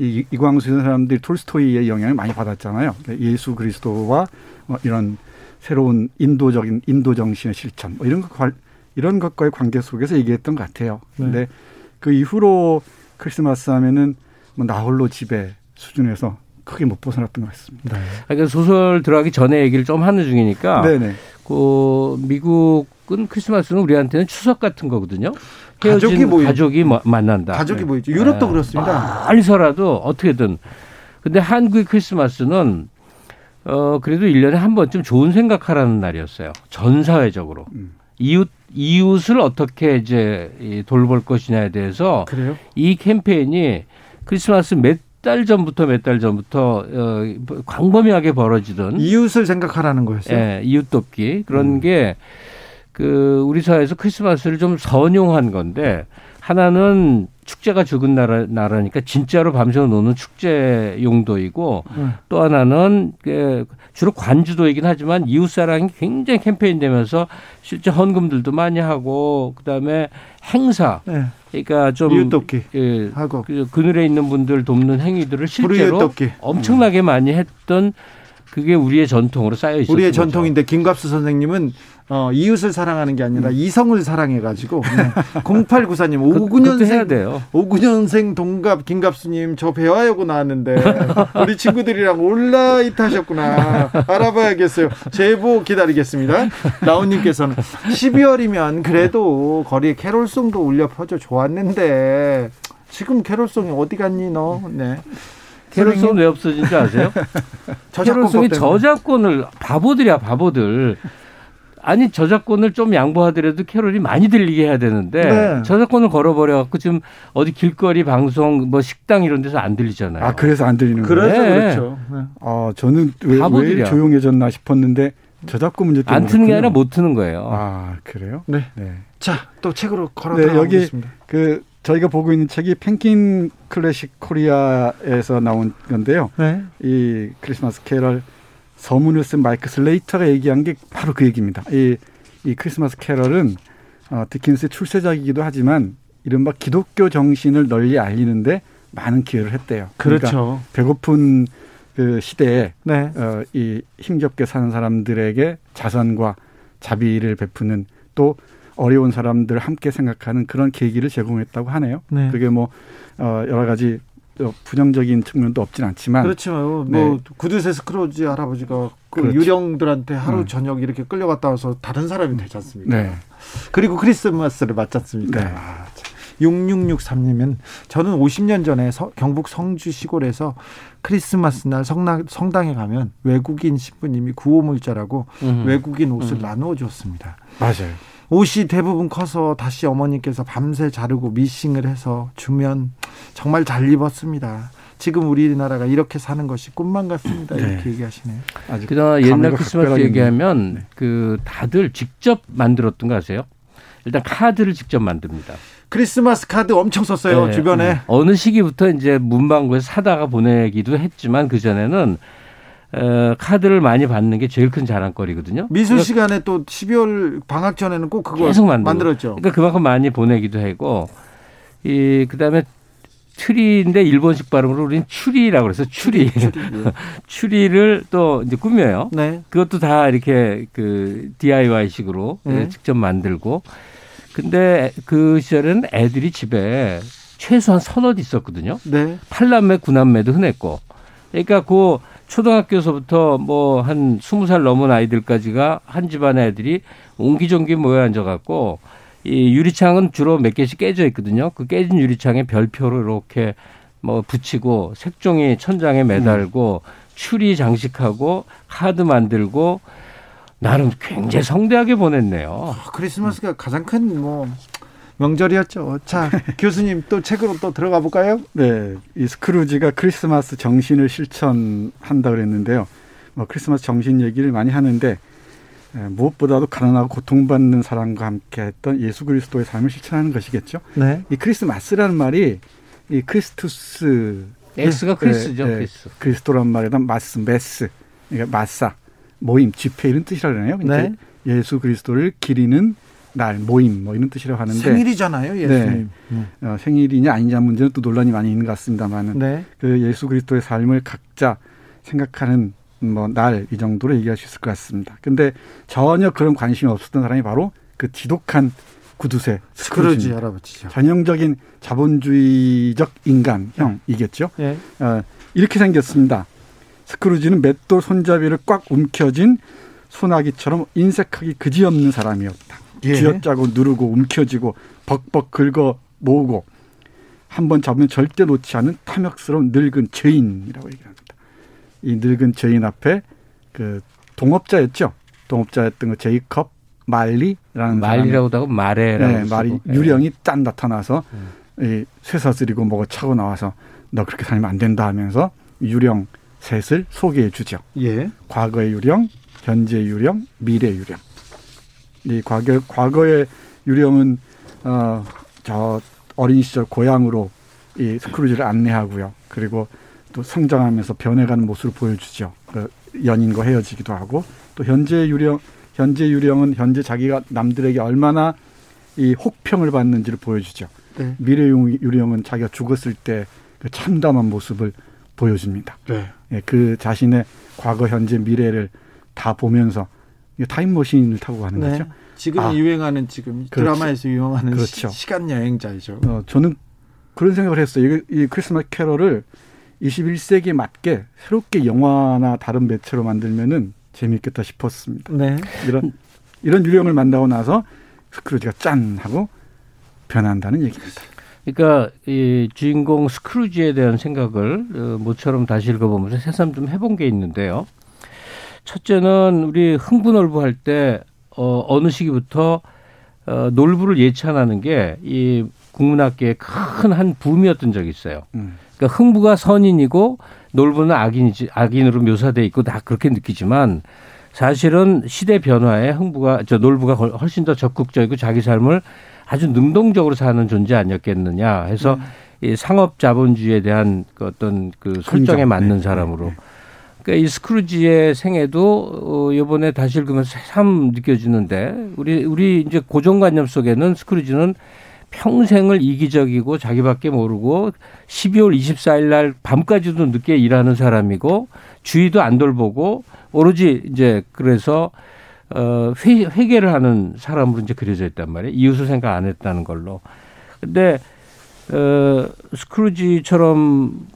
이 이광수 이런 사람들이 톨스토이의 영향을 많이 받았잖아요. 그러니까 예수 그리스도와 뭐 이런 새로운 인도적인 인도 정신의 실천 뭐 이런 것 이런 것과의 관계 속에서 얘기했던 것 같아요. 네. 근데 네. 그 이후로 크리스마스 하면은 뭐 나홀로 집에 수준에서 크게 못 벗어났던 것 같습니다. 네. 그러니까 소설 들어가기 전에 얘기를 좀 하는 중이니까. 네네. 그 미국은 크리스마스는 우리한테는 추석 같은 거거든요. 가족이 모이 가족이 만난다. 가족이 네. 모이죠. 유럽도 네. 그렇습니다. 멀리서라도 어떻게든. 근데 한국의 크리스마스는 어 그래도 1년에 한 번쯤 좋은 생각하라는 날이었어요. 전 사회적으로. 음. 이웃 이웃을 어떻게 이제 돌볼 것이냐에 대해서 그래요? 이 캠페인이 크리스마스 몇 달 전부터 몇 달 전부터 어 광범위하게 벌어지던 이웃을 생각하라는 거였어요. 예, 이웃 돕기 그런 음. 게 그 우리 사회에서 크리스마스를 좀 선용한 건데 하나는 축제가 죽은 나라, 나라니까 진짜로 밤새워 노는 축제 용도이고 음. 또 하나는 그 주로 관주도이긴 하지만 이웃사랑이 굉장히 캠페인 되면서 실제 헌금들도 많이 하고 그다음에 행사 네. 그러니까 좀 이웃돕기 예, 하고 그 그늘에 있는 분들 돕는 행위들을 실제로 엄청나게 많이 했던 그게 우리의 전통으로 쌓여 있었죠. 우리의 전통인데 김갑수 선생님은 어, 이웃을 사랑하는 게 아니라 음. 이성을 사랑해가지고 네. 0894님 59년생 해야 돼요. 59년생 동갑 김갑수님 저 배화여고 나왔는데 우리 친구들이랑 온라인 타셨구나 알아봐야겠어요. 제보 기다리겠습니다. 라온님께서는 12월이면 그래도 거리에 캐롤송도 울려 퍼져 좋았는데 지금 캐롤송이 어디 갔니 너? 네. 캐롤송 왜 없어진지 아세요? 캐롤송이 저작권을 바보들이야 바보들. 아니 저작권을 좀 양보하더라도 캐롤이 많이 들리게 해야 되는데 네. 저작권을 걸어버려 갖고 지금 어디 길거리 방송 뭐 식당 이런 데서 안 들리잖아요. 아 그래서 안 들리는 거예요. 그래서 네. 그렇죠. 네. 아 저는 왜, 왜, 조용해졌나 싶었는데 저작권 문제 때문에 안 트는 게 아니라 못 트는 거예요. 아 그래요? 네. 네. 자 또 책으로 돌아 네, 여기 그 저희가 보고 있는 책이 펭귄 클래식 코리아에서 나온 건데요. 네. 이 크리스마스 캐럴 서문을 쓴 마이클 슬레이터가 얘기한 게 바로 그 얘기입니다. 이, 이 크리스마스 캐럴은 어, 디킨스의 출세작이기도 하지만 이른바 기독교 정신을 널리 알리는데 많은 기여를 했대요. 그러니까 그렇죠. 배고픈 그 시대에 네. 어, 이 힘겹게 사는 사람들에게 자선과 자비를 베푸는 또 어려운 사람들 함께 생각하는 그런 계기를 제공했다고 하네요. 네. 그게 뭐 어, 여러 가지 부정적인 측면도 없진 않지만 그렇죠. 뭐 네. 구두쇠 스크로지 할아버지가 그 그렇죠. 유령들한테 하루 음. 저녁 이렇게 끌려갔다 와서 다른 사람이 되지 않습니까? 네. 그리고 크리스마스를 맞지 않습니까? 네. 아, 6663님은 저는 50년 전에 서, 경북 성주 시골에서 크리스마스 날 성당, 성당에 가면 외국인 신부님이 구호물자라고 음. 외국인 옷을 음. 나누어 줬습니다. 맞아요. 옷이 대부분 커서 다시 어머니께서 밤새 자르고 미싱을 해서 주면 정말 잘 입었습니다. 지금 우리나라가 이렇게 사는 것이 꿈만 같습니다. 네. 이렇게 얘기하시네요. 아주 그다음 옛날 크리스마스 얘기하면 네. 그 다들 직접 만들었던 거 아세요? 일단 카드를 직접 만듭니다. 크리스마스 카드 엄청 썼어요 네. 주변에. 음. 어느 시기부터 이제 문방구에서 사다가 보내기도 했지만 그 전에는 어, 카드를 많이 받는 게 제일 큰 자랑거리거든요. 미술 그러니까 시간에 또 12월 방학 전에는 꼭 그걸 계속 만들었죠. 그러니까 그만큼 많이 보내기도 하고 이 그다음에 트리인데 일본식 발음으로 우리는 추리라고 그래서 추리. 추리, 예. 추리 를 또 이제 꾸며요. 네. 그것도 다 이렇게 그 DIY식으로 네. 직접 만들고. 근데 그 시절에는 애들이 집에 최소한 서너 있었거든요. 네. 8남매, 9남매도 흔했고. 그러니까 그 초등학교에서부터 뭐 한 스무 살 넘은 아이들까지가 한 집안의 애들이 옹기종기 모여 앉아갖고 이 유리창은 주로 몇 개씩 깨져 있거든요. 그 깨진 유리창에 별표를 이렇게 뭐 붙이고 색종이 천장에 매달고 음. 추리 장식하고 카드 만들고 나름 굉장히 성대하게 보냈네요. 아, 크리스마스가 가장 큰 뭐 명절이었죠. 자, 교수님 또 책으로 또 들어가 볼까요? 네. 이 스크루지가 크리스마스 정신을 실천한다 그랬는데요. 뭐 크리스마스 정신 얘기를 많이 하는데 예, 무엇보다도 가난하고 고통받는 사람과 함께 했던 예수 그리스도의 삶을 실천하는 것이겠죠. 네. 이 크리스마스라는 말이 이 크리스투스 X가 크리스죠. 예, 예, 크리스. 그리스도란 말에다 마스, 메스, 그러니까 마사, 모임, 집회 이런 뜻이라 그러네요. 네. 예수 그리스도를 기리는 날 모임 뭐 이런 뜻이라고 하는데 생일이잖아요 예수님 네. 어, 생일이냐 아니냐 문제는 또 논란이 많이 있는 것 같습니다만은 네. 그 예수 그리스도의 삶을 각자 생각하는 뭐 날 이 정도로 얘기할 수 있을 것 같습니다. 근데 전혀 그런 관심이 없었던 사람이 바로 그 지독한 구두쇠 스크루지 할아버지죠. 전형적인 자본주의적 인간형이겠죠. 네. 어, 이렇게 생겼습니다. 스크루지는 맷돌 손잡이를 꽉 움켜쥔 소나기처럼 인색하기 그지없는 사람이었다. 예. 쥐어짜고 누르고 움켜쥐고 벅벅 긁어 모으고 한 번 잡으면 절대 놓지 않은 탐욕스러운 늙은 죄인이라고 얘기합니다. 이 늙은 죄인 앞에 그 동업자였죠. 동업자였던 그 제이컵 말리라는 말리라고도 하고 마레라고 네, 말이 네. 유령이 짠 나타나서 음. 이 쇠사슬이고 뭐가 차고 나와서 너 그렇게 살면 안 된다 하면서 유령 셋을 소개해 주죠. 예. 과거의 유령, 현재의 유령, 미래 유령. 이 과거 과거의 유령은 어저 어린 시절 고향으로 이 스크루지를 안내하고요. 그리고 또 성장하면서 변해가는 모습을 보여주죠. 그 연인과 헤어지기도 하고 또 현재 유령 현재 유령은 현재 자기가 남들에게 얼마나 이 혹평을 받는지를 보여주죠. 네. 미래 유령은 자기가 죽었을 때 그 참담한 모습을 보여줍니다. 네. 예, 그 자신의 과거, 현재, 미래를 다 보면서 타임머신을 타고 가는 네. 거죠. 지금 아, 유행하는 지금 그렇지. 드라마에서 유행하는 그렇죠. 시, 간 여행자이죠. 어, 저는 그런 생각을 했어요. 이, 이 크리스마스 캐럴을 21세기에 맞게 새롭게 영화나 다른 매체로 만들면은 재미있겠다 싶었습니다. 네. 이런 이런 유령을 만나고 나서 스크루지가 짠 하고 변한다는 얘기입니다. 그러니까 이 주인공 스크루지에 대한 생각을 어, 모처럼 다시 읽어보면서 새삼 좀 해본 게 있는데요. 첫째는 우리 흥부놀부 할 때 어, 어느 시기부터 어, 놀부를 예찬하는 게 이 국문학계의 큰 한 붐이었던 적이 있어요. 음. 그러니까 흥부가 선인이고 놀부는 악인이지 악인으로 묘사돼 있고 다 그렇게 느끼지만 사실은 시대 변화에 흥부가 저 놀부가 훨씬 더 적극적이고 자기 삶을 아주 능동적으로 사는 존재 아니었겠느냐 해서 음. 이 상업 자본주의에 대한 그 어떤 그 설정에 맞는 네. 사람으로 네. 그러니까 이 스크루지의 생애도 어 이번에 다시 읽으면서 참 느껴지는데 우리 우리 이제 고정관념 속에는 스크루지는 평생을 이기적이고 자기밖에 모르고 12월 24일 날 밤까지도 늦게 일하는 사람이고 주의도 안 돌보고 오로지 이제 그래서 어 회, 회계를 하는 사람으로 이제 그려져 있단 말이에요. 이웃을 생각 안 했다는 걸로. 근데 어 스크루지처럼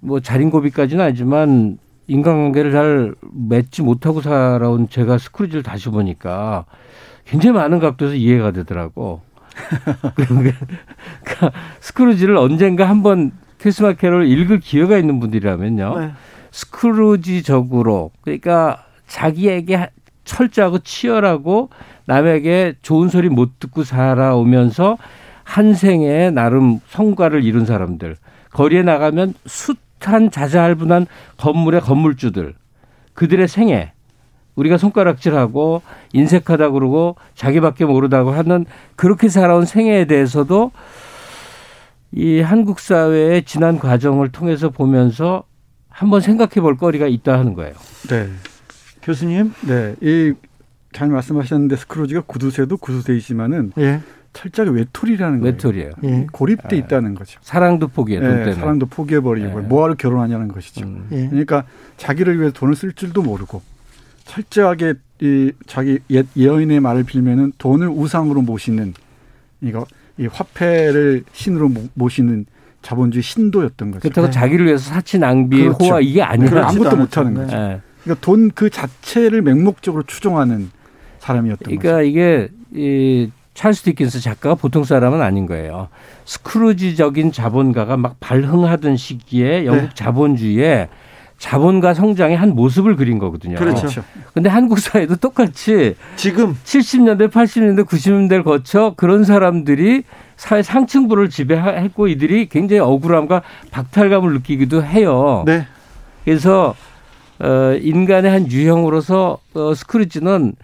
뭐 자린고비까지는 아니지만 인간관계를 잘 맺지 못하고 살아온 제가 스크루지를 다시 보니까 굉장히 많은 각도에서 이해가 되더라고. 그러니까 스크루지를 언젠가 한번 크리스마스 캐롤을 읽을 기회가 있는 분들이라면요. 네. 스크루지적으로 그러니까 자기에게 철저하고 치열하고 남에게 좋은 소리 못 듣고 살아오면서 한 생에 나름 성과를 이룬 사람들 거리에 나가면 숱한 자자할분한 건물의 건물주들 그들의 생애 우리가 손가락질하고 인색하다 그러고 자기밖에 모르다고 하는 그렇게 살아온 생애에 대해서도 이 한국 사회의 지난 과정을 통해서 보면서 한번 생각해 볼 거리가 있다 하는 거예요. 네. 교수님? 네. 이 잘 말씀하셨는데 스크루지가 구두쇠도 구두쇠이지만은 예. 철저하게 외톨이라는 거예요. 외톨이에요. 예. 고립돼 아. 있다는 거죠. 사랑도 포기해. 돈 네, 사랑도 포기해버리고 네. 뭐하러 결혼하냐는 것이죠. 음. 예. 그러니까 자기를 위해 돈을 쓸 줄도 모르고 철저하게 이 자기 옛 여인의 말을 빌면은 돈을 우상으로 모시는 이거 이 화폐를 신으로 모시는 자본주의 신도였던 거죠. 그렇다고 네. 자기를 위해서 사치 낭비 그렇죠. 호화 이게 아니에요. 아무것도 못 하는 거죠. 네. 그러니까 돈 그 자체를 맹목적으로 추종하는 사람이었던 그러니까 거죠. 그러니까 이게 이 찰스 디킨스 작가가 보통 사람은 아닌 거예요. 스크루지적인 자본가가 막 발흥하던 시기에 영국 네. 자본주의에 자본과 성장의 한 모습을 그린 거거든요. 그렇죠. 근데 한국 사회도 똑같이 지금 70년대, 80년대, 90년대를 거쳐 그런 사람들이 사회 상층부를 지배했고 이들이 굉장히 억울함과 박탈감을 느끼기도 해요. 네. 그래서 어 인간의 한 유형으로서 어 스크루지는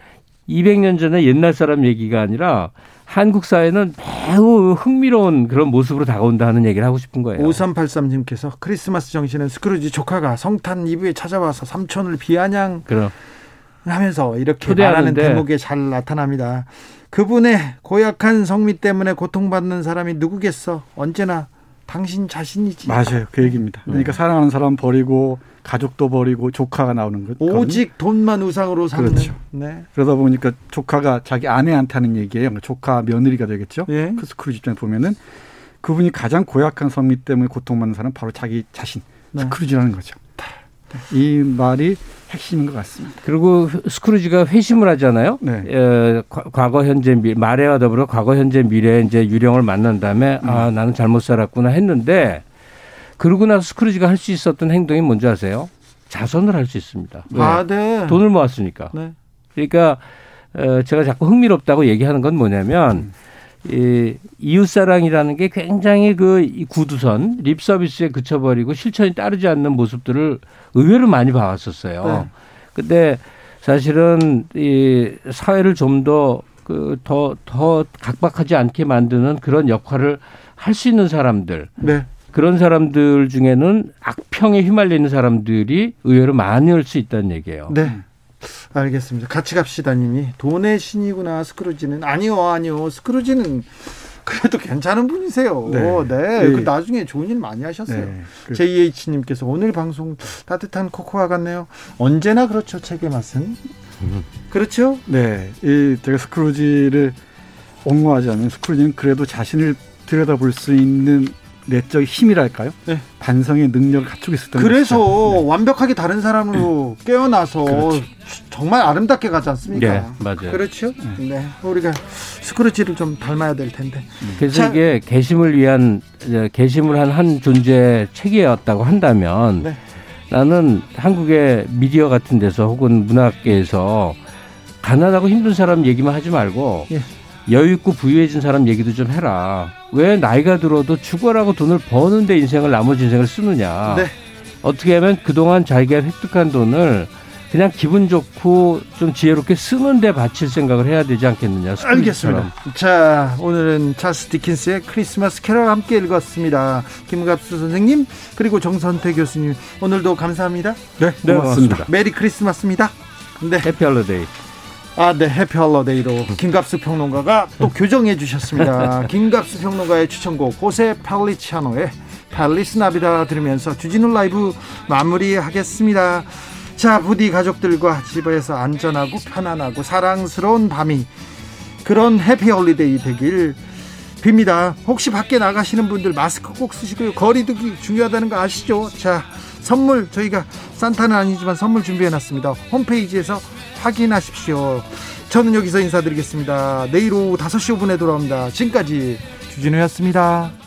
200년 전에 옛날 사람 얘기가 아니라 한국 사회는 매우 흥미로운 그런 모습으로 다가온다는 얘기를 하고 싶은 거예요. 5383님께서 크리스마스 정신은 스크루지 조카가 성탄 이브에 찾아와서 삼촌을 비아냥 그럼. 하면서 이렇게 초대하는데. 말하는 대목에 잘 나타납니다. 그분의 고약한 성미 때문에 고통받는 사람이 누구겠어? 언제나 당신 자신이지. 맞아요. 그 얘기입니다. 그러니까 사랑하는 사람 버리고 가족도 버리고 조카가 나오는 것. 오직 돈만 우상으로 사는. 그렇죠. 네. 그러다 보니까 조카가 자기 아내한테 하는 얘기예요. 그러니까 조카 며느리가 되겠죠. 예. 그 스크루지 입장에 보면은 그분이 가장 고약한 성미 때문에 고통받는 사람 은 바로 자기 자신 네. 스크루지라는 거죠. 이 말이 핵심인 것 같습니다. 그리고 스크루지가 회심을 하잖아요. 네. 에, 과거, 현재, 미, 말해와 더불어 과거, 현재, 미래 이제 유령을 만난 다음에 음. 아 나는 잘못 살았구나 했는데 그러고 나서 스크루지가 할 수 있었던 행동이 뭔지 아세요? 자선을 할 수 있습니다. 왜? 아, 네. 돈을 모았으니까. 네. 그러니까 어, 제가 자꾸 흥미롭다고 얘기하는 건 뭐냐면 음. 이 이웃사랑이라는 게 굉장히 그 구두선 립 서비스에 그쳐버리고 실천이 따르지 않는 모습들을 의외로 많이 봐왔었어요. 네. 근데 사실은 이 사회를 좀 더 그더더 각박하지 않게 만드는 그런 역할을 할 수 있는 사람들. 네. 그런 사람들 중에는 악평에 휘말리는 사람들이 의외로 많을 수 있다는 얘기예요. 네. 알겠습니다. 같이 갑시다 님이 돈의 신이구나 스크루지는 아니요 아니요 스크루지는 그래도 괜찮은 분이세요. 네. 네. 네. 그 나중에 좋은 일 많이 하셨어요. 네. 그 JH님께서 오늘 방송 따뜻한 코코아 같네요. 언제나 그렇죠. 책의 맛은. 음. 그렇죠? 네. 이 제가 스크루지를 옹호하자면 스크루지는 그래도 자신을 들여다볼 수 있는 내적 힘이랄까요? 네. 반성의 능력을 갖추고 있었던 그래서 네. 완벽하게 다른 사람으로 네. 깨어나서 그렇죠. 정말 아름답게 가지 않습니까? 네, 맞아요. 그렇죠. 네. 네. 우리가 스크루지를 좀 닮아야 될 텐데. 음. 그래서 자, 이게 개심을 위한 개심을 한 한 존재 책이었다고 한다면 네. 나는 한국의 미디어 같은 데서 혹은 문학계에서 가난하고 힘든 사람 얘기만 하지 말고 예. 여유 있고 부유해진 사람 얘기도 좀 해라. 왜 나이가 들어도 죽어라고 돈을 버는데 인생을 나머지 인생을 쓰느냐. 네. 어떻게 하면 그동안 자기가 획득한 돈을 그냥 기분 좋고 좀 지혜롭게 쓰는데 바칠 생각을 해야 되지 않겠느냐. 알겠습니다. 자, 오늘은 찰스 디킨스의 크리스마스 캐럴 함께 읽었습니다. 김갑수 선생님 그리고 정선태 교수님 오늘도 감사합니다. 네, 네 고맙습니다. Merry Christmas입니다. 네. happy holiday. 아, 네, happy holiday로 김갑수 평론가가 또 교정해 주셨습니다. 김갑수 평론가의 추천곡 호세 펠리치아노의 Feliz Navidad 들으면서 주진우 라이브 마무리하겠습니다. 자, 부디 가족들과 집에서 안전하고 편안하고 사랑스러운 밤이 그런 happy holiday 되길 빕니다. 혹시 밖에 나가시는 분들 마스크 꼭 쓰시고요. 거리두기 중요하다는 거 아시죠? 자, 선물 저희가 산타는 아니지만 선물 준비해 놨습니다. 홈페이지에서 확인하십시오. 저는 여기서 인사드리겠습니다. 내일 오후 5시 5분에 돌아옵니다. 지금까지 주진우였습니다.